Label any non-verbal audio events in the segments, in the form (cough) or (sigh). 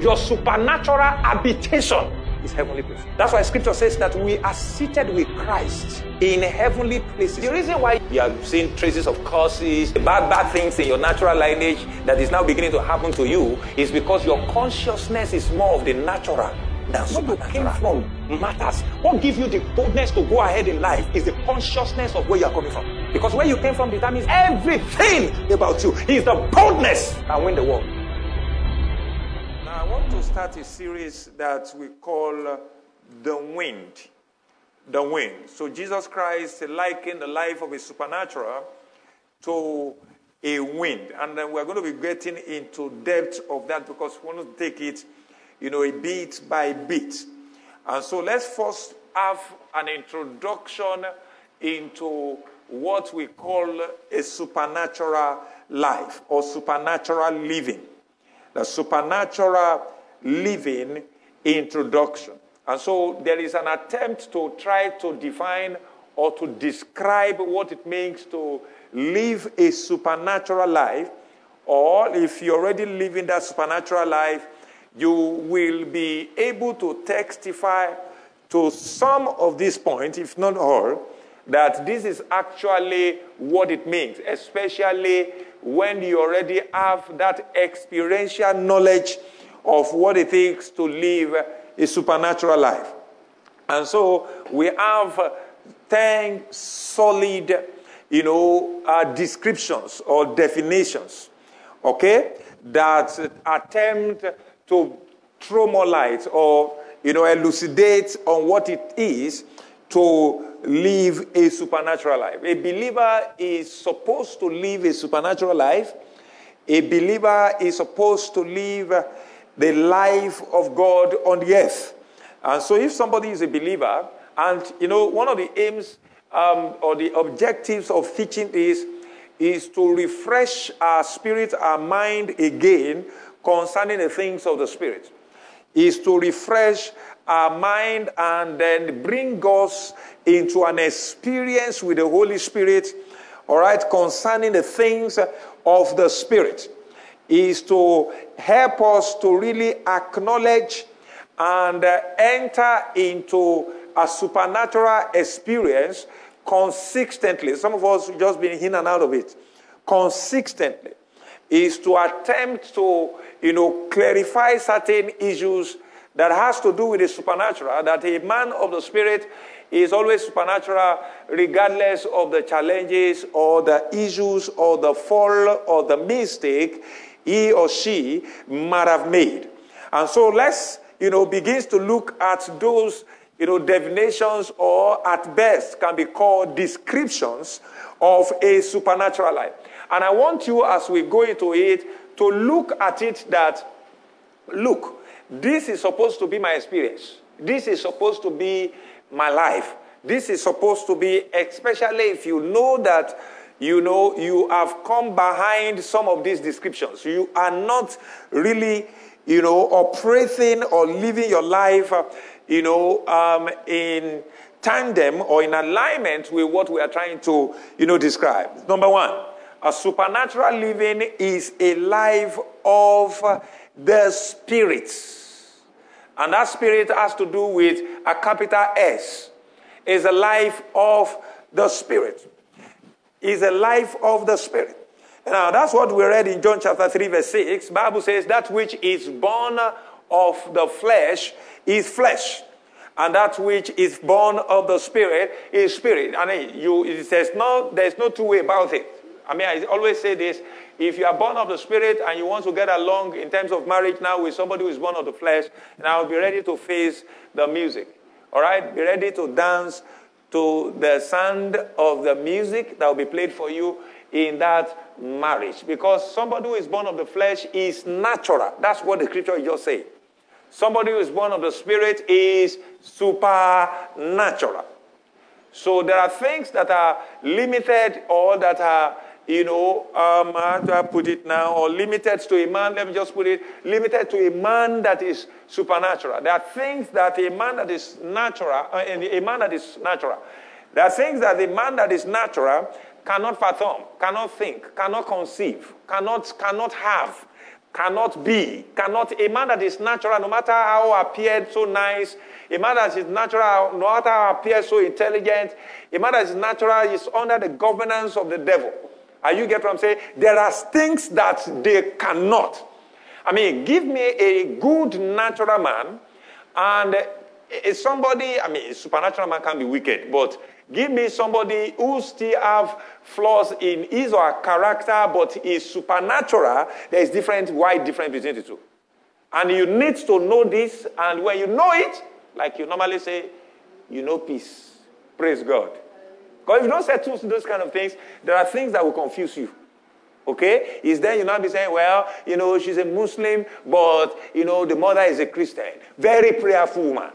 Your supernatural habitation is heavenly places. That's why scripture says that we are seated with Christ in heavenly places. The reason why you are seeing traces of curses, bad, bad things in your natural lineage that is now beginning to happen to you is because your consciousness is more of the natural than what you came from mm-hmm. matters. What gives you the boldness to go ahead in life is the consciousness of where you are coming from. Because where you came from determines everything about you. Is the boldness that win the world. Want to start a series that we call the wind. The wind. So Jesus Christ likened the life of a supernatural to a wind. And we're going to be getting into depth of that because we want to take it you know, a bit by bit. And so let's first have an introduction into what we call a supernatural life or supernatural living. The supernatural living introduction. And so there is an attempt to try to define or to describe what it means to live a supernatural life, or if you're already living that supernatural life, you will be able to testify to some of these points, if not all, that this is actually what it means, especially when you already have that experiential knowledge of what it takes to live a supernatural life. And so we have 10 solid, you know, uh, descriptions or definitions, okay, that attempt to throw more light or you know elucidate on what it is to live a supernatural life. A believer is supposed to live a supernatural life. A believer is supposed to live the life of God on the earth. And so, if somebody is a believer, and you know, one of the aims um, or the objectives of teaching is is to refresh our spirit, our mind again concerning the things of the Spirit is to refresh our mind and then bring us into an experience with the Holy Spirit, all right, concerning the things of the Spirit, is to help us to really acknowledge and uh, enter into a supernatural experience consistently. Some of us just been in and out of it. Consistently is to attempt to, you know, clarify certain issues that has to do with the supernatural, that a man of the spirit is always supernatural regardless of the challenges or the issues or the fall or the mistake he or she might have made. And so let's, you know, begins to look at those, you know, definitions or at best can be called descriptions of a supernatural life. And I want you, as we go into it, to look at it that, look, this is supposed to be my experience. This is supposed to be my life. This is supposed to be, especially if you know that, you know, you have come behind some of these descriptions. You are not really, you know, operating or living your life, you know, um, in tandem or in alignment with what we are trying to, you know, describe. Number one, a supernatural living is a life of the spirit. And that spirit has to do with a capital S. Is a life of the spirit. Is a life of the spirit. Now that's what we read in John chapter 3 verse 6. Bible says that which is born of the flesh is flesh. And that which is born of the spirit is spirit. And you, it says no, there's no two way about it. I mean, I always say this if you are born of the Spirit and you want to get along in terms of marriage now with somebody who is born of the flesh, now be ready to face the music. All right? Be ready to dance to the sound of the music that will be played for you in that marriage. Because somebody who is born of the flesh is natural. That's what the scripture is just said. Somebody who is born of the Spirit is supernatural. So there are things that are limited or that are you know, um, how do I put it now? Or limited to a man, let me just put it, limited to a man that is supernatural. There are things that a man that is natural, uh, a man that is natural, there are things that a man that is natural cannot fathom, cannot think, cannot conceive, cannot, cannot have, Cannot be. Cannot. A man that is natural, no matter how appeared so nice, a man that is natural, no matter how appears so intelligent, a man that is natural is under the governance of the devil. Are you get what I'm saying? There are things that they cannot. I mean, give me a good natural man and somebody, I mean, supernatural man can be wicked, but give me somebody who still have flaws in his or her character, but is supernatural. There is different, wide difference between the two. And you need to know this, and when you know it, like you normally say, you know peace. Praise God. Because if you don't settle those kind of things, there are things that will confuse you. Okay? Is then you not be saying, well, you know, she's a Muslim, but, you know, the mother is a Christian. Very prayerful woman.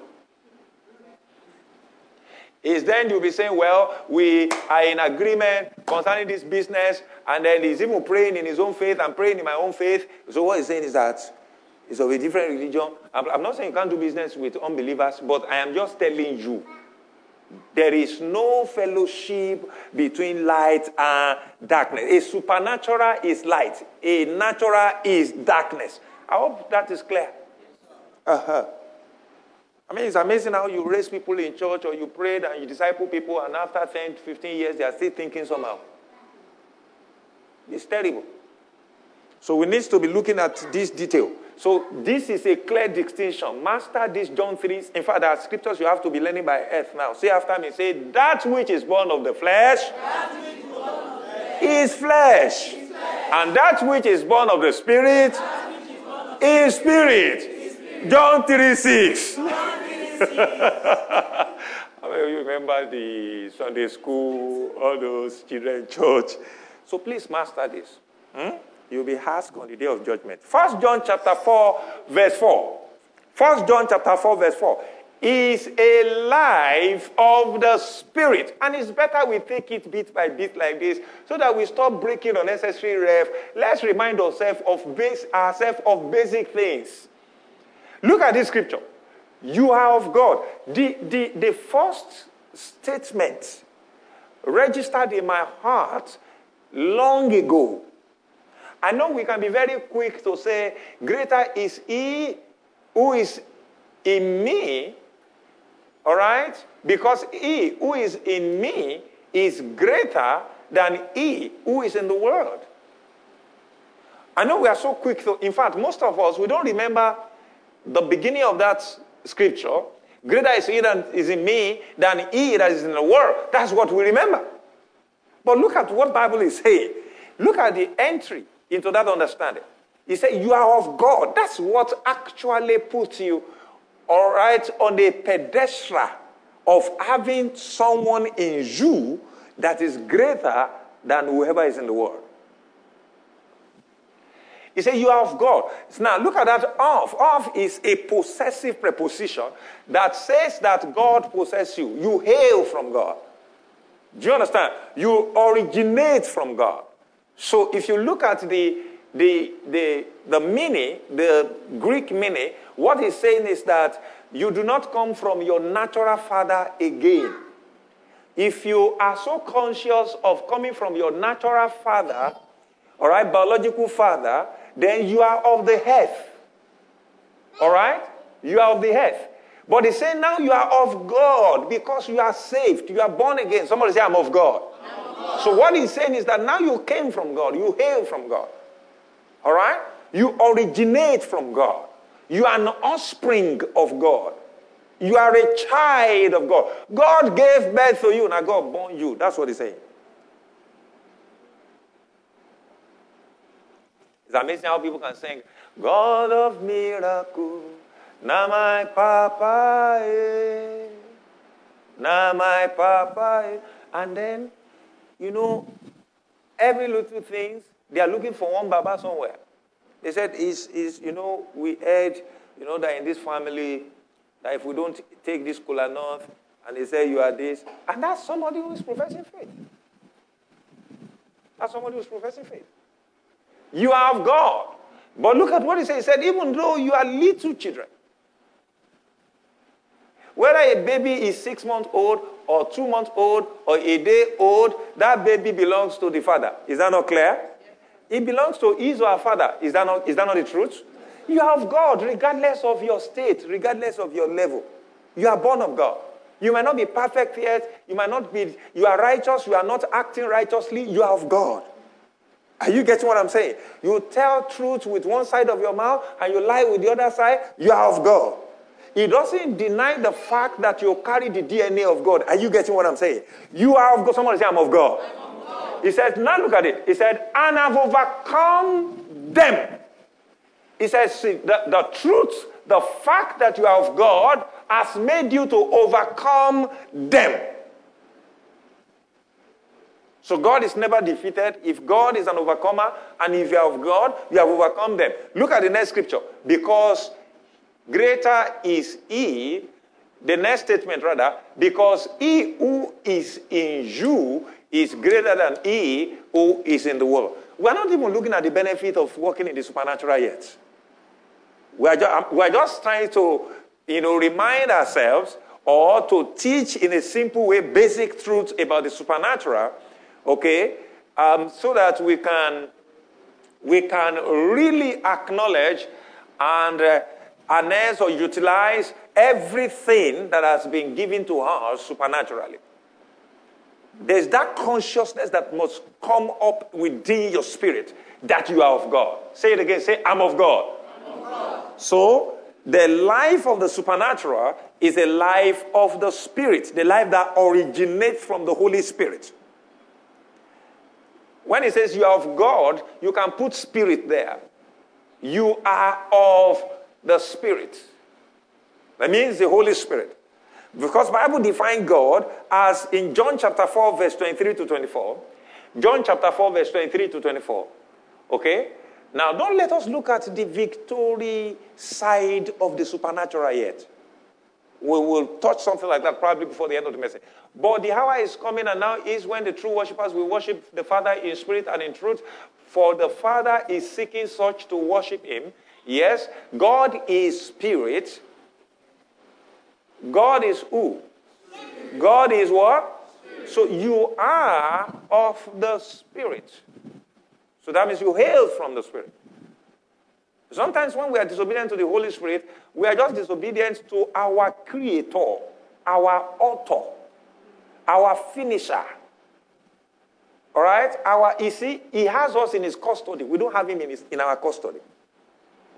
Is then you'll be saying, well, we are in agreement concerning this business, and then he's even praying in his own faith and praying in my own faith. So what he's saying is that it's of a different religion. I'm not saying you can't do business with unbelievers, but I am just telling you there is no fellowship between light and darkness. A supernatural is light, a natural is darkness. I hope that is clear. Uh-huh. I mean, it's amazing how you raise people in church or you prayed and you disciple people, and after 10, 15 years, they are still thinking somehow. It's terrible. So we need to be looking at this detail. So this is a clear distinction. Master this John 3. In fact, there are scriptures you have to be learning by earth now. Say after me, say, that which is born of the flesh, is, flesh. is flesh. And that which is born of the spirit is, spirit. John 3 6. (laughs) I mean, you remember the Sunday school, all those children church. So please master this. Hmm? You'll be asked on the day of judgment. First John chapter 4, verse 4. First John chapter 4, verse 4 is a life of the spirit. And it's better we take it bit by bit like this so that we stop breaking unnecessary ref. Let's remind ourselves of base, ourselves of basic things. Look at this scripture. You are of God. The, the, the first statement registered in my heart long ago I know we can be very quick to say, Greater is He who is in me, all right? Because He who is in me is greater than He who is in the world. I know we are so quick to, in fact, most of us, we don't remember the beginning of that scripture. Greater is He that is in me than He that is in the world. That's what we remember. But look at what Bible is saying. Look at the entry into that understanding. He said, You are of God. That's what actually puts you, all right, on the pedestal of having someone in you that is greater than whoever is in the world. He said, You are of God. Now, look at that of. Of is a possessive preposition that says that God possesses you. You hail from God. Do you understand? You originate from God. So if you look at the, the, the, the meaning, the Greek meaning, what he's saying is that you do not come from your natural father again. If you are so conscious of coming from your natural father, all right, biological father, then you are of the earth. All right? You are of the earth. But he's saying now you are of God because you are saved. You are born again. Somebody say, I'm of God. So what he's saying is that now you came from God, you hail from God. All right? You originate from God. You are an offspring of God. You are a child of God. God gave birth to you, now God born you. That's what he's saying. It's amazing how people can sing, God of miracle, now my papa, eh, now my papa, eh. and then you know, every little things, they are looking for one Baba somewhere. They said, is, is you know, we heard, you know, that in this family, that if we don't take this kola nut, and they say you are this, and that's somebody who is professing faith. That's somebody who is professing faith. You are of God. But look at what he said. He said, even though you are little children, whether a baby is six months old or two months old or a day old, that baby belongs to the father. Is that not clear? It belongs to his or her father. Is that not, is that not the truth? You have God, regardless of your state, regardless of your level. You are born of God. You might not be perfect yet. You might not be, you are righteous. You are not acting righteously. You are of God. Are you getting what I'm saying? You tell truth with one side of your mouth and you lie with the other side. You are of God. It doesn't deny the fact that you carry the DNA of God. Are you getting what I'm saying? You are of God. Somebody say, I'm of God. I'm of God. He says, now look at it. He said, and I've overcome them. He says, see, the, the truth, the fact that you are of God has made you to overcome them. So God is never defeated. If God is an overcomer and if you are of God, you have overcome them. Look at the next scripture. Because greater is he, the next statement rather, because he who is in you is greater than he who is in the world. We're not even looking at the benefit of working in the supernatural yet. We're just, we're just trying to, you know, remind ourselves or to teach in a simple way basic truths about the supernatural, okay, um, so that we can we can really acknowledge and uh, harness or utilize everything that has been given to us supernaturally. There's that consciousness that must come up within your spirit that you are of God. Say it again. Say, I'm of God. So, the life of the supernatural is a life of the Spirit, the life that originates from the Holy Spirit. When he says you are of God, you can put Spirit there. You are of the Spirit. That means the Holy Spirit. Because Bible defines God as in John chapter 4, verse 23 to 24. John chapter 4, verse 23 to 24. Okay? Now, don't let us look at the victory side of the supernatural yet. We will touch something like that probably before the end of the message. But the hour is coming, and now is when the true worshippers will worship the Father in spirit and in truth. For the Father is seeking such to worship Him. Yes, God is spirit. God is who? God is what? So you are of the Spirit. So that means you hail from the Spirit. Sometimes when we are disobedient to the Holy Spirit, we are just disobedient to our Creator, our author, our finisher. All right? Our, you see, He has us in His custody. We don't have Him in, his, in our custody.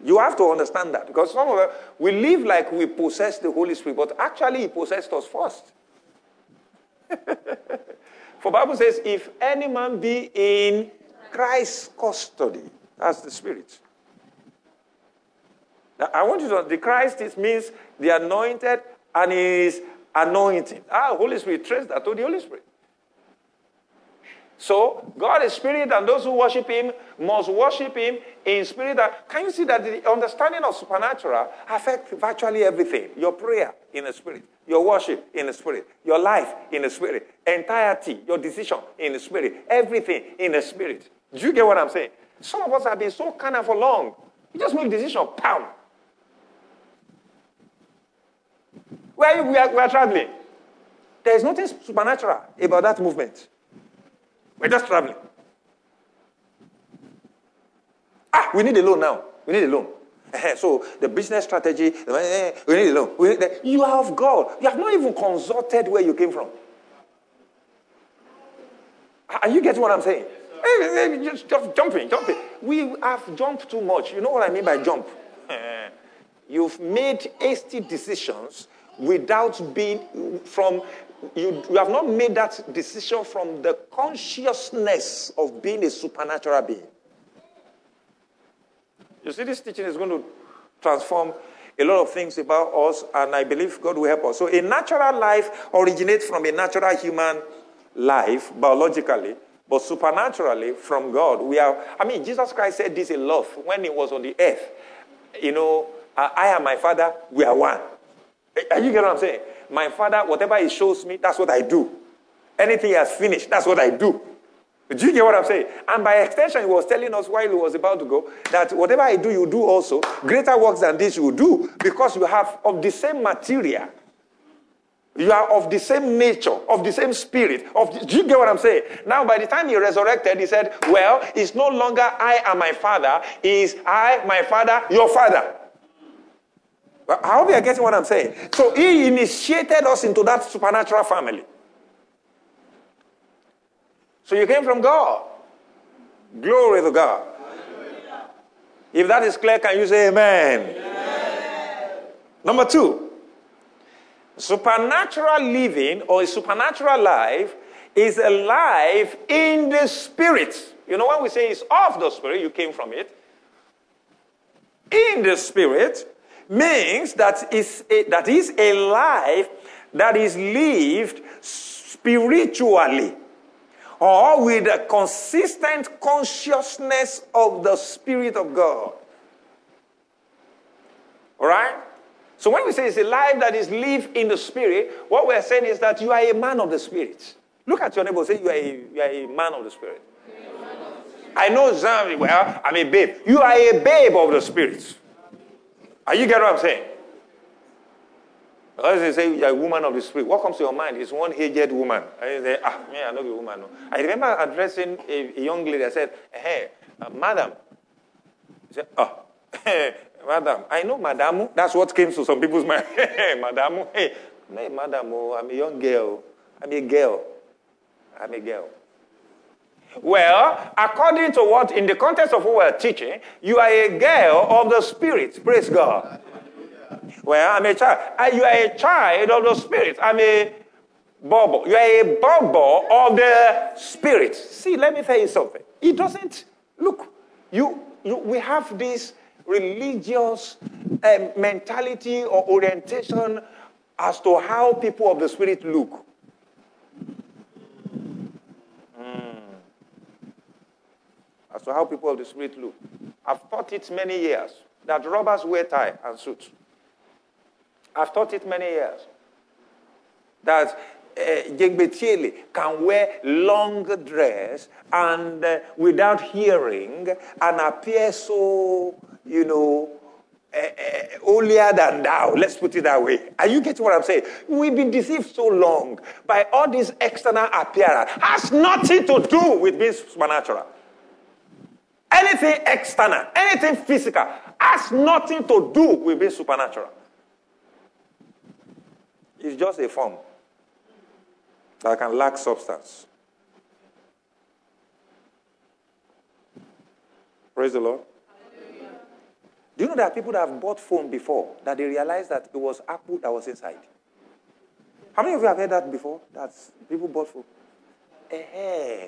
You have to understand that because some of us, we live like we possess the Holy Spirit, but actually He possessed us first. (laughs) For Bible says, if any man be in Christ's custody. That's the Spirit. Now, I want you to the Christ is, means the anointed and his anointing. Ah, Holy Spirit, trace that to the Holy Spirit. So, God is spirit, and those who worship Him must worship Him in spirit. Can you see that the understanding of supernatural affects virtually everything? Your prayer in the spirit, your worship in the spirit, your life in the spirit, entirety, your decision in the spirit, everything in the spirit. Do you get what I'm saying? Some of us have been so of for long. You just make decision, pound. Where we are, we are traveling. There is nothing supernatural about that movement. We're just traveling. Ah, we need a loan now. We need a loan. so the business strategy, eh, we need a loan. Need you have God. You have not even consulted where you came from. Are you getting what I'm saying? Hey, just, just jumping, jumping. We have jumped too much. You know what I mean by jump? You've made hasty decisions without being from you, you have not made that decision from the consciousness of being a supernatural being. You see, this teaching is going to transform a lot of things about us, and I believe God will help us. So, a natural life originates from a natural human life biologically, but supernaturally from God. We are, I mean, Jesus Christ said this in love when he was on the earth. You know, I and my Father, we are one. Are you get what I'm saying? My Father, whatever He shows me, that's what I do. Anything He has finished, that's what I do. Do you get what I'm saying? And by extension, He was telling us while He was about to go that whatever I do, you do also. Greater works than this you do because you have of the same material. You are of the same nature, of the same spirit. Of the, do you get what I'm saying? Now, by the time he resurrected, he said, Well, it's no longer I and my father, it's I, my father, your father. I hope you are getting what I'm saying. So he initiated us into that supernatural family. So you came from God. Glory to God. If that is clear, can you say amen? amen? Number two, supernatural living or a supernatural life is a life in the spirit. You know, when we say it's of the spirit, you came from it. In the spirit means that is a, that is a life that is lived spiritually or with a consistent consciousness of the Spirit of God. All right? So when we say it's a life that is lived in the Spirit, what we're saying is that you are a man of the Spirit. Look at your neighbor say you are a, you are a man of the Spirit. I know Zam, well, I'm a babe. You are a babe of the Spirit. Are you get what I'm saying? As they say, you're a woman of the spirit. What comes to your mind is one aged woman. I say, ah, me, I know a woman. No. I remember addressing a, a, young lady. I said, hey, uh, madam. She said, (laughs) oh, madam. I know madam. That's what came to some people's (laughs) mind. madam. Hey, hey, madam, oh, I'm a young girl. I'm a girl. I'm a girl. Well, according to what, in the context of what we're teaching, you are a girl of the Spirit. Praise God. Well, I'm a child. You are a child of the Spirit. I'm a bubble. You are a bubble of the Spirit. See, let me tell you something. It doesn't look. You, you we have this religious um, mentality or orientation as to how people of the Spirit look. As to how people of the Spirit look. I've taught it many years that robbers wear tie and suit. I've taught it many years. That uh, can wear long dress and uh, without hearing and appear so, you know, uh, uh, holier than thou. Let's put it that way. Are you getting what I'm saying? We've been deceived so long by all this external appearance. Has nothing to do with being supernatural. Anything external, anything physical, has nothing to do with being supernatural. It's just a form that can lack substance. Praise the Lord. Do you know there are people that have bought phone before that they realized that it was Apple that was inside? How many of you have heard that before? That people bought phone. Eh,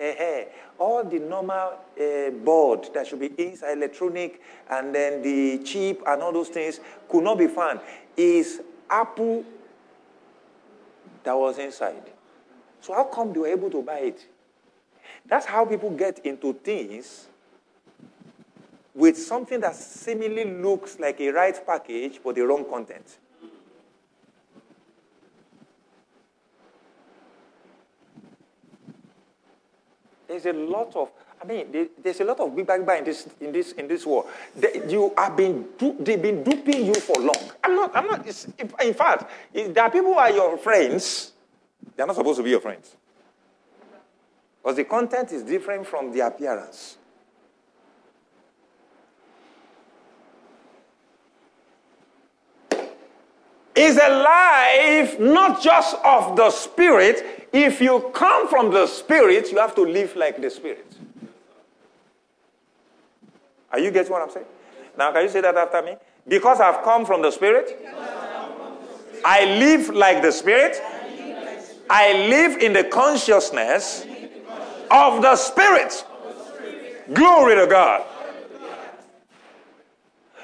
eh, all the normal uh, board that should be inside electronic and then the chip and all those things could not be found. Is apple that was inside. So how come they were able to buy it? That's how people get into things with something that seemingly looks like a right package but the wrong content. There's a lot of I mean, there's a lot of big bang in this in this in this war. They, you have been they've been duping you for long. I'm not. I'm not. in fact, there are people who are your friends. They're not supposed to be your friends because the content is different from the appearance. Is a life not just of the spirit. If you come from the spirit, you have to live like the spirit. Are you getting what I'm saying? Now, can you say that after me? Because I've come from the Spirit, I live like the Spirit, I live in the consciousness of the Spirit. Glory to God.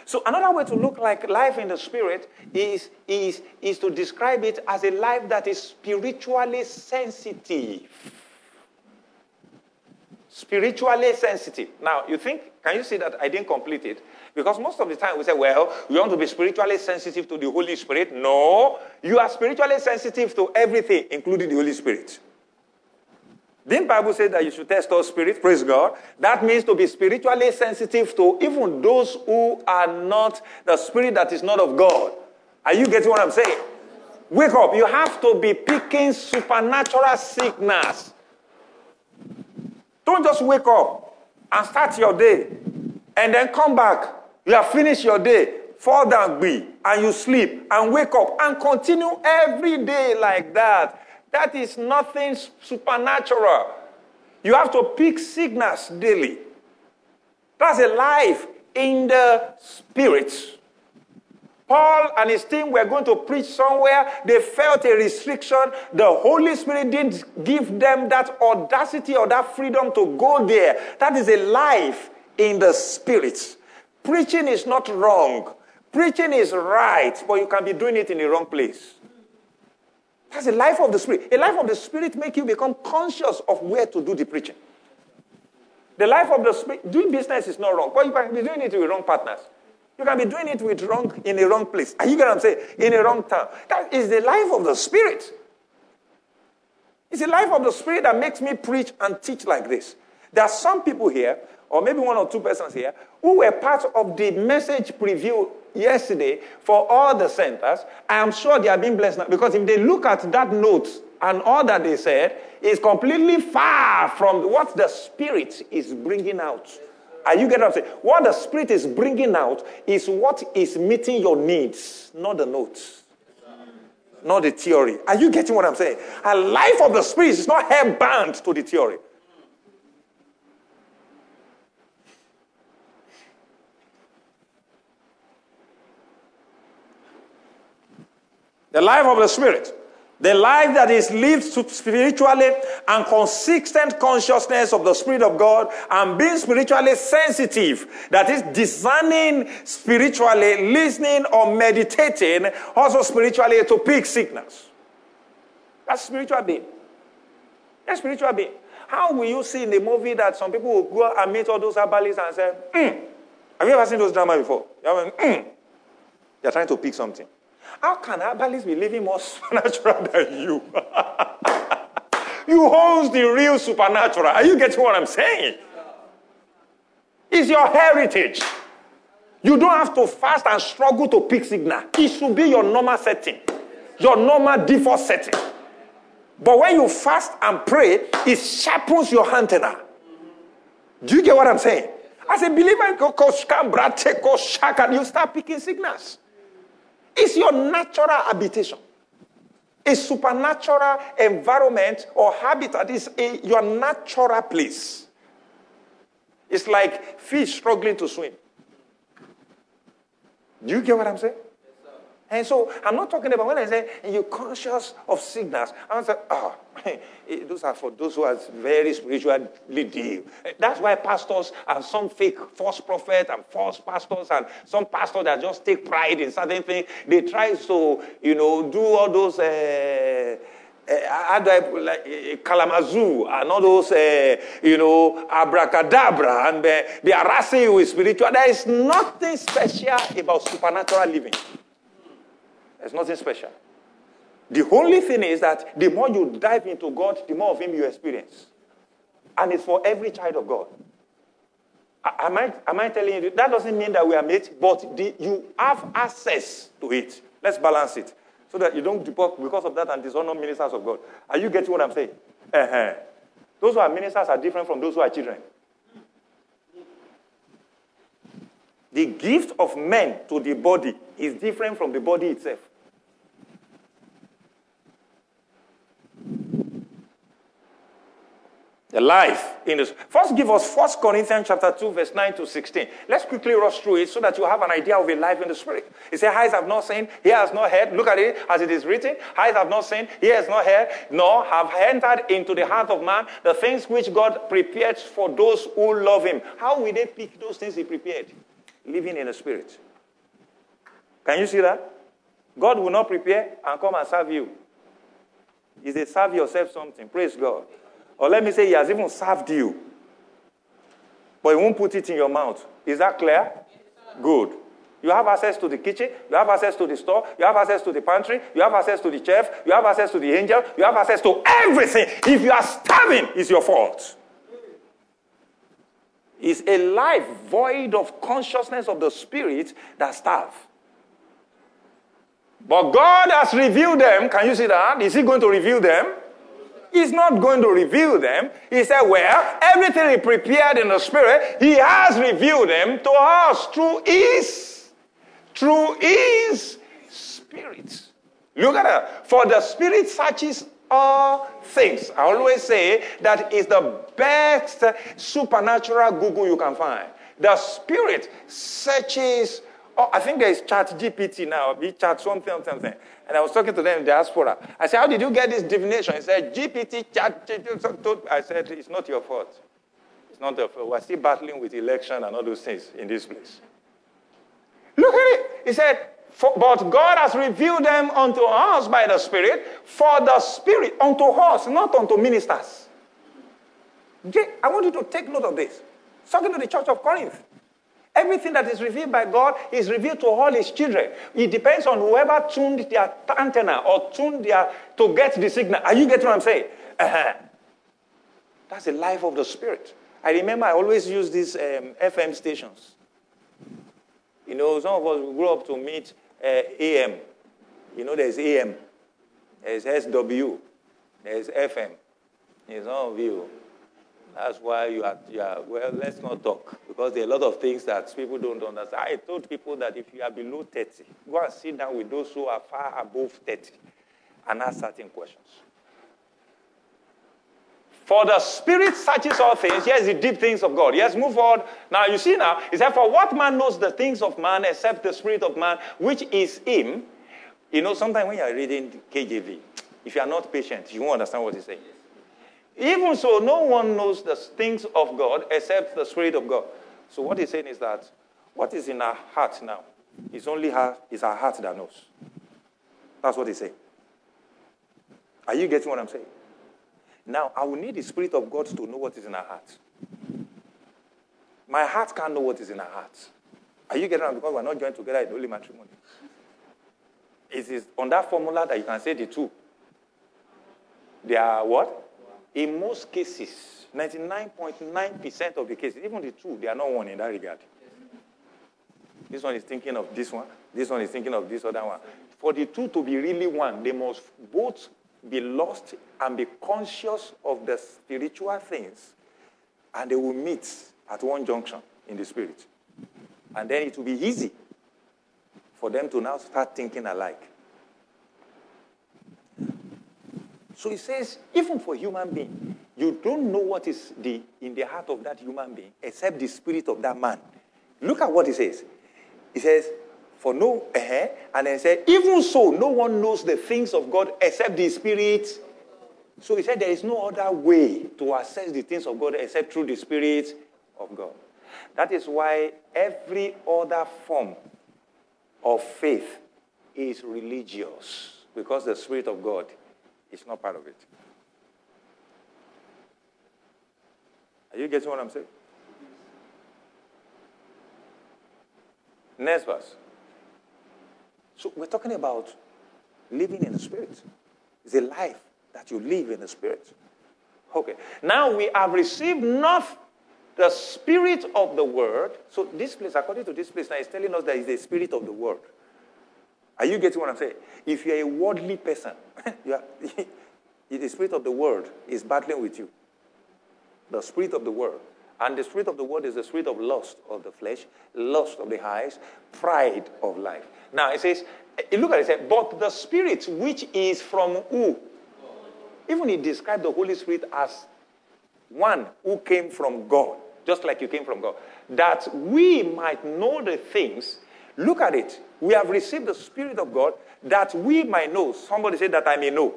So another way to look like life in the spirit is, is, is to describe it as a life that is spiritually sensitive spiritually sensitive. Now, you think, can you see that I didn't complete it? Because most of the time we say, well, we want to be spiritually sensitive to the Holy Spirit. No, you are spiritually sensitive to everything, including the Holy Spirit. Didn't Bible say that you should test all spirits? Praise God. That means to be spiritually sensitive to even those who are not the spirit that is not of God. Are you getting what I'm saying? Wake up. You have to be picking supernatural signals. Don't just wake up and start your day and then come back. You have finished your day, fall down, be, and you sleep and wake up and continue every day like that. That is nothing supernatural. You have to pick signals daily. That's a life in the spirit. Paul and his team were going to preach somewhere. They felt a restriction. The Holy Spirit didn't give them that audacity or that freedom to go there. That is a life in the spirit. Preaching is not wrong. Preaching is right, but you can be doing it in the wrong place. That's a life of the spirit. A life of the spirit make you become conscious of where to do the preaching. The life of the spirit, doing business is not wrong, but you can be doing it with wrong partners. You can be doing it with wrong in the wrong place. Are you get what I'm saying? In a wrong town. That is the life of the spirit. It's the life of the spirit that makes me preach and teach like this. There are some people here, or maybe one or two persons here, who were part of the message preview yesterday for all the centers. I am sure they are being blessed now because if they look at that note and all that they said, is completely far from what the spirit is bringing out. Are you getting what I'm saying? What the Spirit is bringing out is what is meeting your needs, not the notes, not the theory. Are you getting what I'm saying? A life of the Spirit is not held bound to the theory. The life of the Spirit the life that is lived spiritually and consistent consciousness of the Spirit of God and being spiritually sensitive, that is discerning spiritually, listening or meditating, also spiritually to pick signals. That's spiritual being. That's spiritual being. How will you see in the movie that some people will go and meet all those herbalists and say, mm. Have you ever seen those dramas before? mm. They're trying to pick something. How can herbalists be living more (laughs) supernatural than you? (laughs) you hold the real supernatural. Are you getting what I'm saying? It's your heritage. You don't have to fast and struggle to pick signal. It should be your normal setting, your normal default setting. But when you fast and pray, it sharpens your antenna. Do you get what I'm saying? As a believer, you start picking signals. It's your natural habitation. A supernatural environment or habitat is a, your natural place. It's like fish struggling to swim. Do you get what I'm saying? And so I'm not talking about when I say you're conscious of signals. I'm saying, oh, those are for those who are very spiritually deep. That's why pastors and some fake false prophets and false pastors and some pastors that just take pride in certain things, they try to, you know, do all those. Uh, uh, like uh, Kalamazoo and all those, uh, you know, abracadabra, and they are harassing you with spiritual. There is nothing special about supernatural living. There's nothing special. The only thing is that the more you dive into God, the more of Him you experience. And it's for every child of God. Am I, am I telling you? That doesn't mean that we are mates, but the, you have access to it. Let's balance it so that you don't depart because of that and dishonor ministers of God. Are you getting what I'm saying? Uh-huh. Those who are ministers are different from those who are children. The gift of men to the body is different from the body itself. The life in this. First, give us 1 Corinthians chapter 2, verse 9 to 16. Let's quickly rush through it so that you have an idea of a life in the spirit. It says, Eyes have not seen, ear has not heard. Look at it as it is written. Eyes have not seen, ear has not heard, nor have entered into the heart of man the things which God prepared for those who love him. How will they pick those things he prepared? Living in the spirit. Can you see that? God will not prepare and come and serve you. He said, serve yourself something. Praise God. Or let me say, he has even served you. But he won't put it in your mouth. Is that clear? Good. You have access to the kitchen, you have access to the store, you have access to the pantry, you have access to the chef, you have access to the angel, you have access to everything. If you are starving, it's your fault. It's a life void of consciousness of the spirit that starve. But God has revealed them. Can you see that? Is He going to reveal them? He's not going to reveal them. He said, Well, everything He prepared in the Spirit, He has revealed them to us through His, through His Spirit. Look at that. For the Spirit searches all things. I always say that is the best supernatural Google you can find. The Spirit searches. Oh, I think there is Chat GPT now. Be chat something, something. And I was talking to them in diaspora. I said, How did you get this divination? He said, GPT, chat, I said, It's not your fault. It's not your fault. We're still battling with election and all those things in this place. Look at it. He said, but God has revealed them unto us by the Spirit, for the Spirit, unto us, not unto ministers. I want you to take note of this. Talking to the church of Corinth. Everything that is revealed by God is revealed to all his children. It depends on whoever tuned their antenna or tuned their to get the signal. Are you getting what I'm saying? Uh-huh. That's the life of the spirit. I remember I always use these um, FM stations. You know, some of us grew up to meet uh, AM. You know, there's AM, there's SW, there's FM. There's all of you. That's why you are, you well, let's not talk because there are a lot of things that people don't understand. I told people that if you are below 30, go and sit down with those who are far above 30 and ask certain questions. For the Spirit searches all things. Yes, the deep things of God. Yes, move forward. Now, you see now, it said, For what man knows the things of man except the Spirit of man, which is him? You know, sometimes when you are reading KJV, if you are not patient, you won't understand what he's saying. Even so, no one knows the things of God except the Spirit of God. So, what he's saying is that what is in our heart now is only her, is our heart that knows. That's what he's saying. Are you getting what I'm saying? Now, I will need the Spirit of God to know what is in our heart. My heart can't know what is in our heart. Are you getting it? Because we're not joined together in holy matrimony. It is on that formula that you can say the two. They are what? In most cases, 99.9% of the cases, even the two, they are not one in that regard. This one is thinking of this one. This one is thinking of this other one. For the two to be really one, they must both be lost and be conscious of the spiritual things, and they will meet at one junction in the spirit. And then it will be easy for them to now start thinking alike. So he says, even for human being, you don't know what is the, in the heart of that human being except the spirit of that man. Look at what he says. He says, for no, uh-huh. and then said, even so, no one knows the things of God except the Spirit. So he said, there is no other way to assess the things of God except through the Spirit of God. That is why every other form of faith is religious because the Spirit of God is not part of it. Are you getting what I'm saying? Next verse. So we're talking about living in the Spirit. It's a life that you live in the Spirit. Okay. Now we have received not the Spirit of the Word. So this place, according to this place, now is telling us that it's the Spirit of the Word. Are you getting what I'm saying? If you're a worldly person, (laughs) you are, (laughs) the Spirit of the world is battling with you. The Spirit of the world. And the spirit of the world is the spirit of lust of the flesh, lust of the eyes, pride of life. Now it says, look at it, it says, but the spirit which is from who? Even he described the Holy Spirit as one who came from God, just like you came from God, that we might know the things. Look at it. We have received the Spirit of God that we might know. Somebody said that I may know.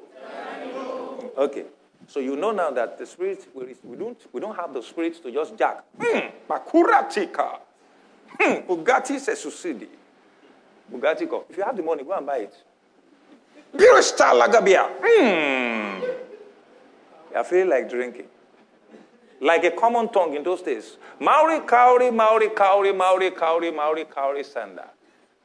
Okay. So you know now that the spirit, we don't, we don't have the spirit to just jack. Hmm, makuratika. Hmm, Bugatti Sesusidi. Bugatti. If you have the money, go and buy it. Birista Lagabia. Hmm. You are feeling like drinking. Like a common tongue in those days. Maori Kauri, Maori Kauri, Maori Kauri, Maori Kauri Sanda.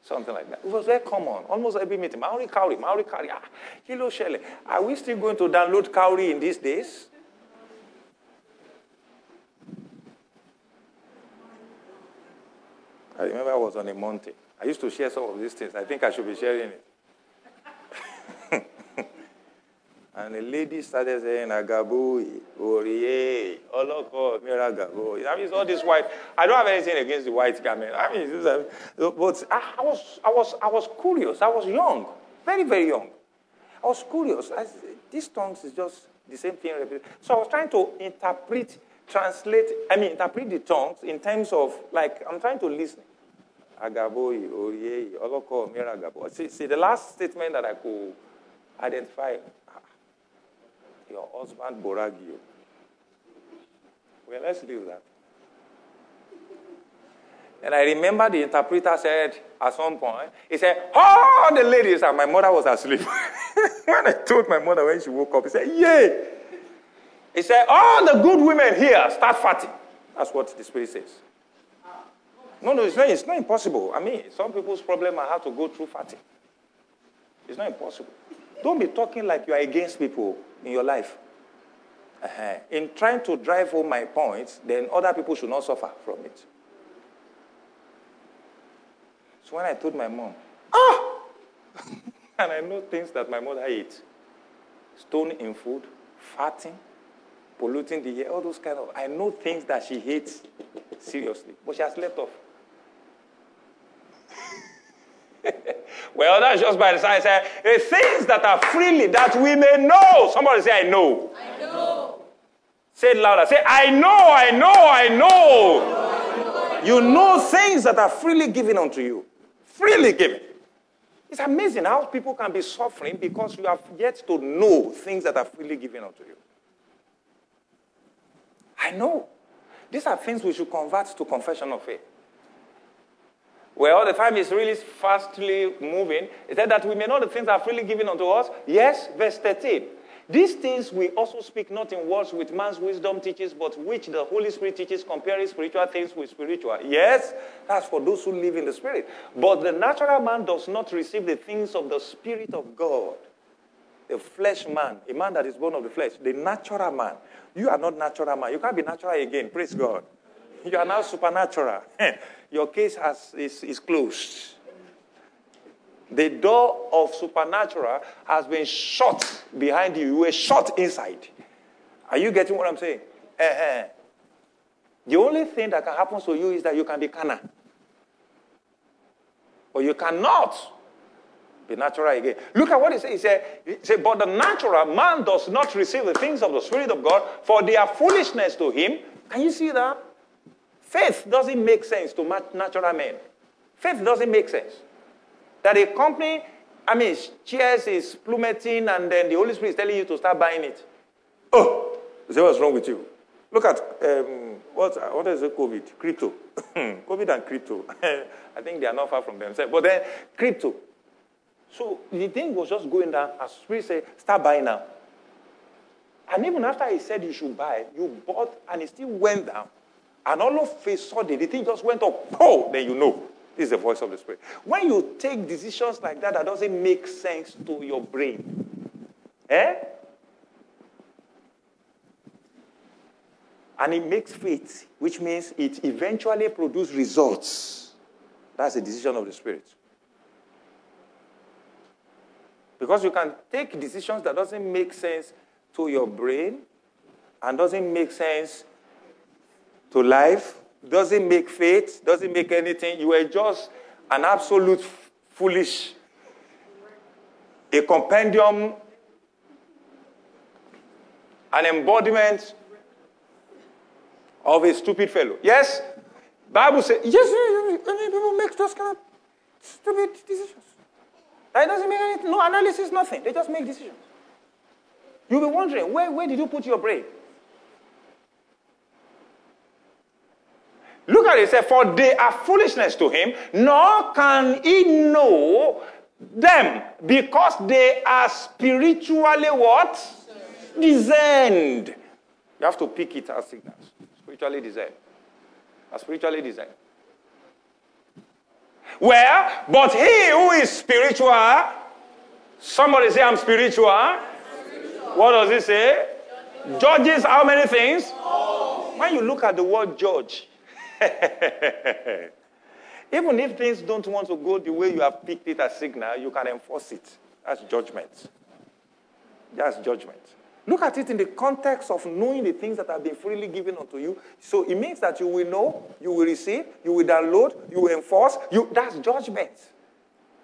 Something like that. It was very common. Almost every meeting. Maori Kauri, Maori Kauri. Ah, Kilo Shelley. Are we still going to download Kauri in these days? I remember I was on a mountain. I used to share some of these things. I think I should be sharing it. And the lady started saying, Agabu, Oriye, Oloko, Miragabo. I mean, it's all this white. I don't have anything against the white garment. I mean, uh, but I was, I, was, I was curious. I was young, very, very young. I was curious. I, these tongues is just the same thing. So I was trying to interpret, translate, I mean, interpret the tongues in terms of, like, I'm trying to listen. Agabo, Oriye, Oloko, Miragabo. See, see, the last statement that I could identify your husband borag you. Well, let's leave that. And I remember the interpreter said at some point, he said, All the ladies, and my mother was asleep. (laughs) when I told my mother when she woke up, he said, Yay! He said, All the good women here start fighting. That's what the Spirit says. No, no, it's not, it's not impossible. I mean, some people's problem are how to go through fighting. It's not impossible. Don't be talking like you are against people in your life. Uh-huh. In trying to drive home my point, then other people should not suffer from it. So when I told my mom, ah! (laughs) and I know things that my mother eats stone in food, farting, polluting the air, all those kind of. I know things that she hates seriously, but she has left off. (laughs) well, that's just by the side. Say, the things that are freely that we may know. Somebody say, I know. I know. Say it louder. Say, I know, I know, I know. You know things that are freely given unto you. Freely given. It's amazing how people can be suffering because you have yet to know things that are freely given unto you. I know. These are things we should convert to confession of faith where the time is really fastly moving, it said that we may know the things that are freely given unto us. Yes, verse 13. These things we also speak not in words which man's wisdom teaches, but which the Holy Spirit teaches, comparing spiritual things with spiritual. Yes, that's for those who live in the Spirit. But the natural man does not receive the things of the Spirit of God. The flesh man, a man that is born of the flesh, the natural man. You are not natural man. You can't be natural again. Praise God. You are now supernatural. (laughs) Your case has, is, is closed. The door of supernatural has been shut behind you. You were shut inside. Are you getting what I'm saying? Uh-huh. The only thing that can happen to you is that you can be carnal. Or you cannot be natural again. Look at what he said. He said, he said, But the natural man does not receive the things of the Spirit of God, for they are foolishness to him. Can you see that? Faith doesn't make sense to natural men. Faith doesn't make sense. That a company, I mean, shares is plummeting and then the Holy Spirit is telling you to start buying it. Oh, say what's wrong with you? Look at um, what, what is it, COVID? Crypto. (laughs) COVID and crypto. (laughs) I think they are not far from themselves. But then, crypto. So the thing was just going down. As Spirit said, start buying now. And even after he said you should buy, you bought and it still went down. And all of a sudden, the thing just went up. Oh, then you know. This is the voice of the Spirit. When you take decisions like that, that doesn't make sense to your brain. Eh? And it makes faith, which means it eventually produces results. That's a decision of the Spirit. Because you can take decisions that doesn't make sense to your brain and doesn't make sense to life, doesn't make faith, doesn't make anything. You are just an absolute foolish, a compendium, an embodiment of a stupid fellow. Yes? Bible says, yes, people make those kind of stupid decisions. That doesn't make anything, no analysis, nothing. They just make decisions. You'll be wondering, where, where did you put your brain? Look at it, it says, For they are foolishness to him, nor can he know them, because they are spiritually what? Discerned. You have to pick it as signals. Spiritually discerned. Are spiritually discerned. Well, but he who is spiritual, somebody say, I'm spiritual. spiritual. What does he say? Judges how many things? When you look at the word judge, (laughs) Even if things don't want to go the way you have picked it as signal, you can enforce it. That's judgment. That's judgment. Look at it in the context of knowing the things that have been freely given unto you. So it means that you will know, you will receive, you will download, you will enforce. You, that's judgment.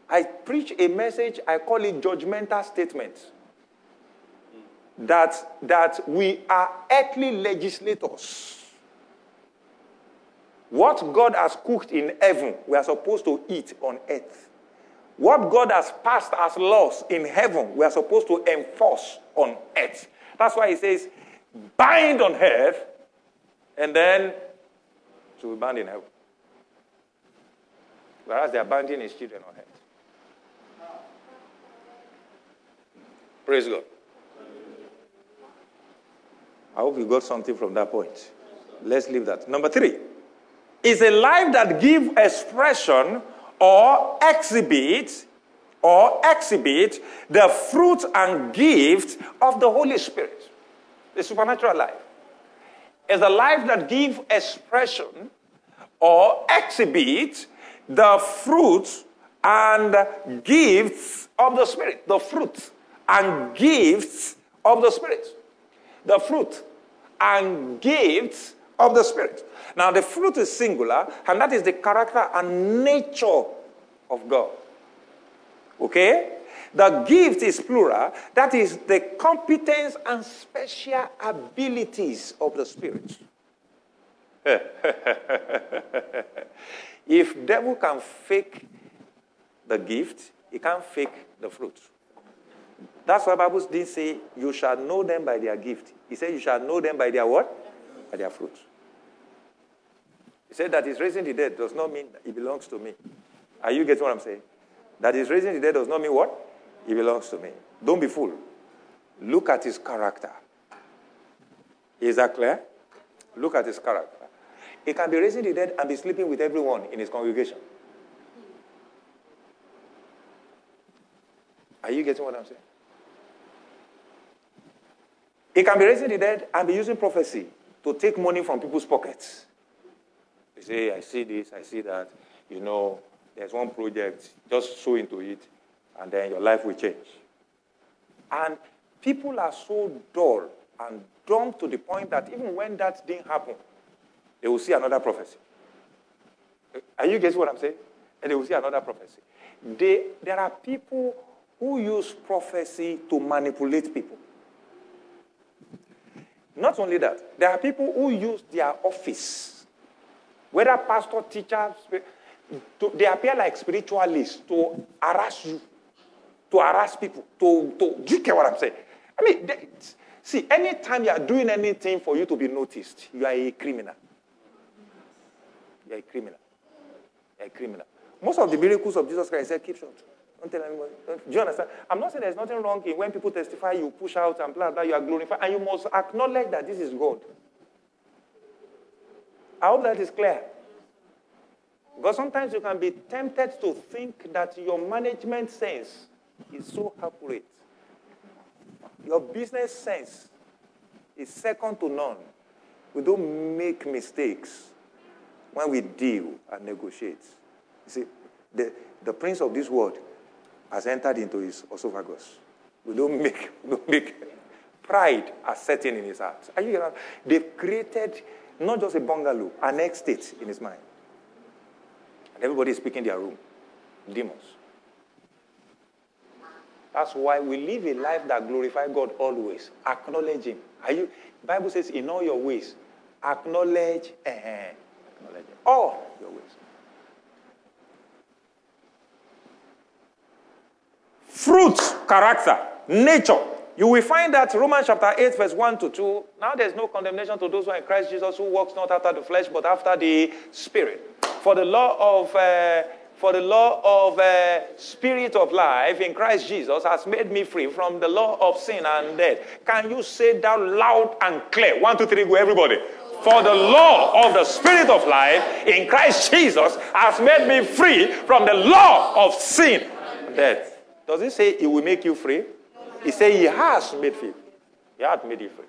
I preach a message, I call it judgmental statement. That, that we are earthly legislators. What God has cooked in heaven, we are supposed to eat on earth. What God has passed as laws in heaven, we are supposed to enforce on earth. That's why he says, bind on earth, and then to be bound in heaven. Whereas they are binding his children on earth. Praise God. I hope you got something from that point. Let's leave that. Number three is a life that gives expression or exhibit or exhibit the fruit and gift of the Holy Spirit. The supernatural life is a life that gives expression or exhibit the fruit and gifts of the Spirit. The fruit and gifts of the Spirit. The fruit and gifts of the Spirit. Now, the fruit is singular, and that is the character and nature of God. Okay? The gift is plural, that is the competence and special abilities of the Spirit. (laughs) if devil can fake the gift, he can't fake the fruit. That's why Bible didn't say you shall know them by their gift. He said you shall know them by their what? By their fruit. He said that he's raising the dead does not mean it belongs to me. Are you getting what I'm saying? That he's raising the dead does not mean what? It belongs to me. Don't be fooled. Look at his character. Is that clear? Look at his character. He can be raising the dead and be sleeping with everyone in his congregation. Are you getting what I'm saying? He can be raising the dead and be using prophecy to take money from people's pockets. You say, I see this, I see that. You know, there's one project, just sow into it, and then your life will change. And people are so dull and dumb to the point that even when that didn't happen, they will see another prophecy. Are you getting what I'm saying? And they will see another prophecy. They, there are people who use prophecy to manipulate people. Not only that, there are people who use their office whether pastor, teacher, to, they appear like spiritualists to harass you, to harass people. To, to, do you get what I'm saying? I mean, they, see, anytime you are doing anything for you to be noticed, you are a criminal. You are a criminal. You are a criminal. Most of the miracles of Jesus Christ said, keep short. Don't tell anybody. Don't, do you understand? I'm not saying there's nothing wrong in when people testify, you push out and blah, blah, you are glorified. And you must acknowledge that this is God. I hope that is clear. Because sometimes you can be tempted to think that your management sense is so accurate. Your business sense is second to none. We don't make mistakes when we deal and negotiate. You see, the, the prince of this world has entered into his esophagus. We don't make, (laughs) we don't make pride as setting in his heart. Are you They've created not just a bungalow, an estate in his mind. And everybody is speaking their room. Demons. That's why we live a life that glorifies God always. Acknowledge Him. Are you? Bible says, in all your ways, acknowledge, acknowledge all your ways. Fruit, character, nature, you will find that Romans chapter 8, verse 1 to 2. Now there's no condemnation to those who are in Christ Jesus who walks not after the flesh, but after the Spirit. For the law of. Uh, for the law of uh, spirit of life in Christ Jesus has made me free from the law of sin and death. Can you say that loud and clear? One, two, three, go, everybody. For the law of the spirit of life in Christ Jesus has made me free from the law of sin and death. Does it say it will make you free? He said he has made free. He has made you free.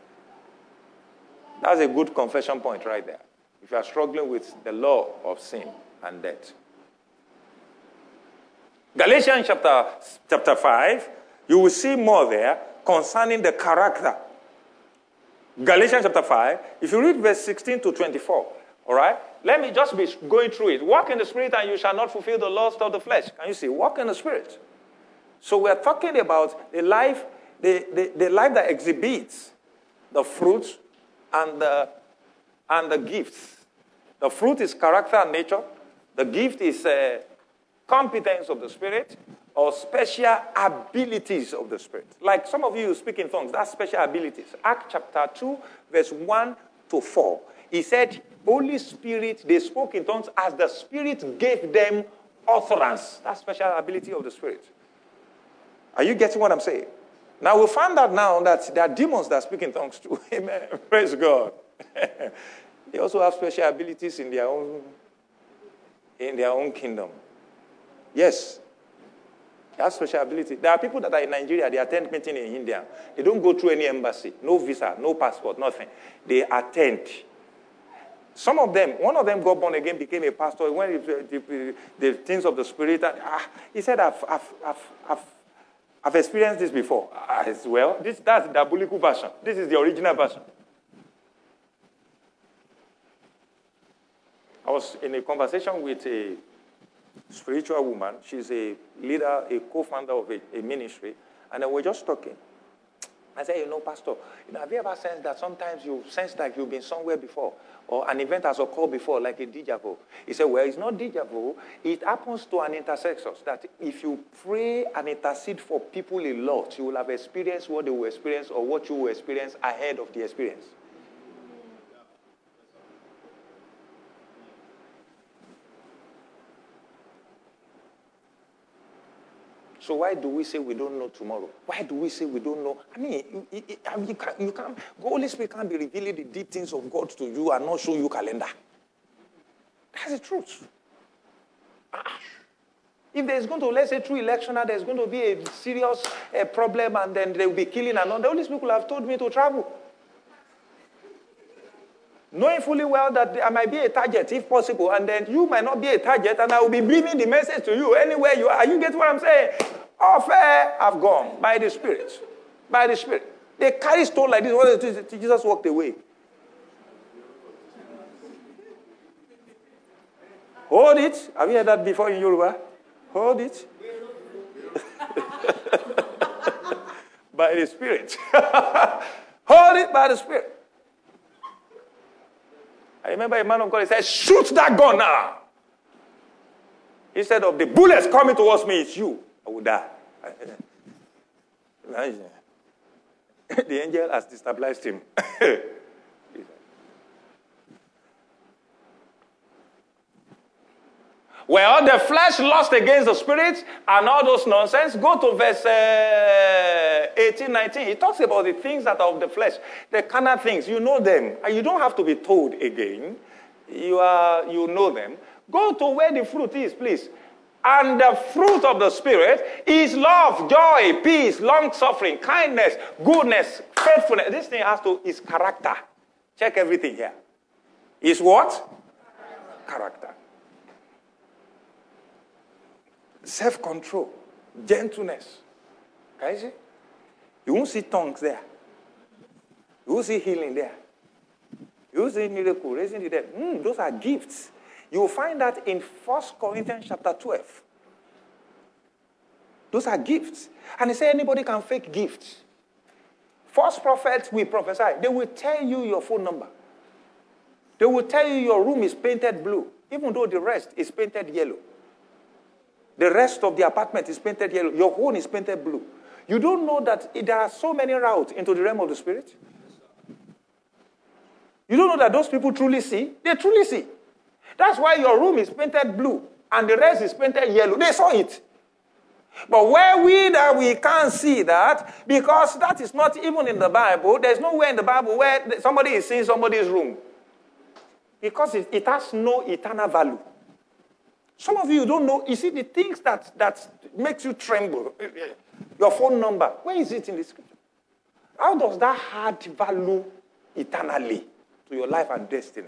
That's a good confession point right there. If you are struggling with the law of sin and death. Galatians chapter, chapter 5, you will see more there concerning the character. Galatians chapter 5, if you read verse 16 to 24, all right? Let me just be going through it. Walk in the Spirit and you shall not fulfill the lust of the flesh. Can you see? Walk in the Spirit. So we're talking about the life, the, the, the life that exhibits the fruits and the, and the gifts. The fruit is character and nature. The gift is uh, competence of the Spirit or special abilities of the Spirit. Like some of you speak in tongues, that's special abilities. Act chapter 2, verse 1 to 4. He said, Holy Spirit, they spoke in tongues as the Spirit gave them utterance. That's special ability of the Spirit. Are you getting what I'm saying? Now we found out now that there are demons that speak in tongues too. (laughs) Amen. Praise God. (laughs) they also have special abilities in their own in their own kingdom. Yes. They have special ability. There are people that are in Nigeria, they attend meeting in India. They don't go through any embassy, no visa, no passport, nothing. They attend. Some of them, one of them got born again, became a pastor. When the, the, the things of the spirit, ah, he said, I've, I've, I've, I've, I've experienced this before. Ah, as well, this, that's the Buliku version. This is the original version. I was in a conversation with a spiritual woman. She's a leader, a co-founder of a, a ministry, and then we're just talking. I said, you know, Pastor, you know, have you ever sensed that sometimes you sense like you've been somewhere before or an event has occurred before, like a deja vu? He said, well, it's not deja vu. It happens to an intercessor that if you pray and intercede for people a lot, you will have experienced what they will experience or what you will experience ahead of the experience. So why do we say we don't know tomorrow? Why do we say we don't know? I mean, you, you, you, can't, you can't, Holy Spirit can't be revealing the deep things of God to you and not show you calendar. That's the truth. Ah. If there's going to, let's say, through election, there's going to be a serious uh, problem and then they will be killing and all, the Holy Spirit will have told me to travel. Knowing fully well that I might be a target if possible, and then you might not be a target, and I will be bringing the message to you anywhere you are. You get what I'm saying? Off air, I've gone by the Spirit. By the Spirit. They carry stone like this. What Jesus walked away. Hold it. Have you heard that before in Yoruba? Hold it. (laughs) by the Spirit. (laughs) Hold it by the Spirit. Remember a man of God, he said, Shoot that gun now. He said, of the bullets coming towards me, it's you. I will die. (laughs) (laughs) the angel has destabilized him. (laughs) well, the flesh lost against the spirit and all those nonsense. Go to verse uh, 18, 19. He talks about the things that are of the flesh, the carnal things. You know them. And you don't have to be told again. You, are, you know them. Go to where the fruit is, please. And the fruit of the Spirit is love, joy, peace, long suffering, kindness, goodness, faithfulness. This thing has to, is character. Check everything here. Is what? Character. Self control, gentleness. Can you see? You won't see tongues there. You won't see healing there. You won't see miracle, raising the dead. Mm, those are gifts. You will find that in 1 Corinthians chapter 12. Those are gifts. And he said anybody can fake gifts. False prophets will prophesy. They will tell you your phone number. They will tell you your room is painted blue, even though the rest is painted yellow. The rest of the apartment is painted yellow. Your home is painted blue. You don't know that there are so many routes into the realm of the spirit? You don't know that those people truly see? They truly see. That's why your room is painted blue and the rest is painted yellow. They saw it. But where we that we can't see that because that is not even in the Bible. There's nowhere in the Bible where somebody is seeing somebody's room. Because it, it has no eternal value. Some of you don't know. You see the things that that makes you tremble. Eh, eh, your phone number. Where is it in the scripture? How does that add value eternally to your life and destiny?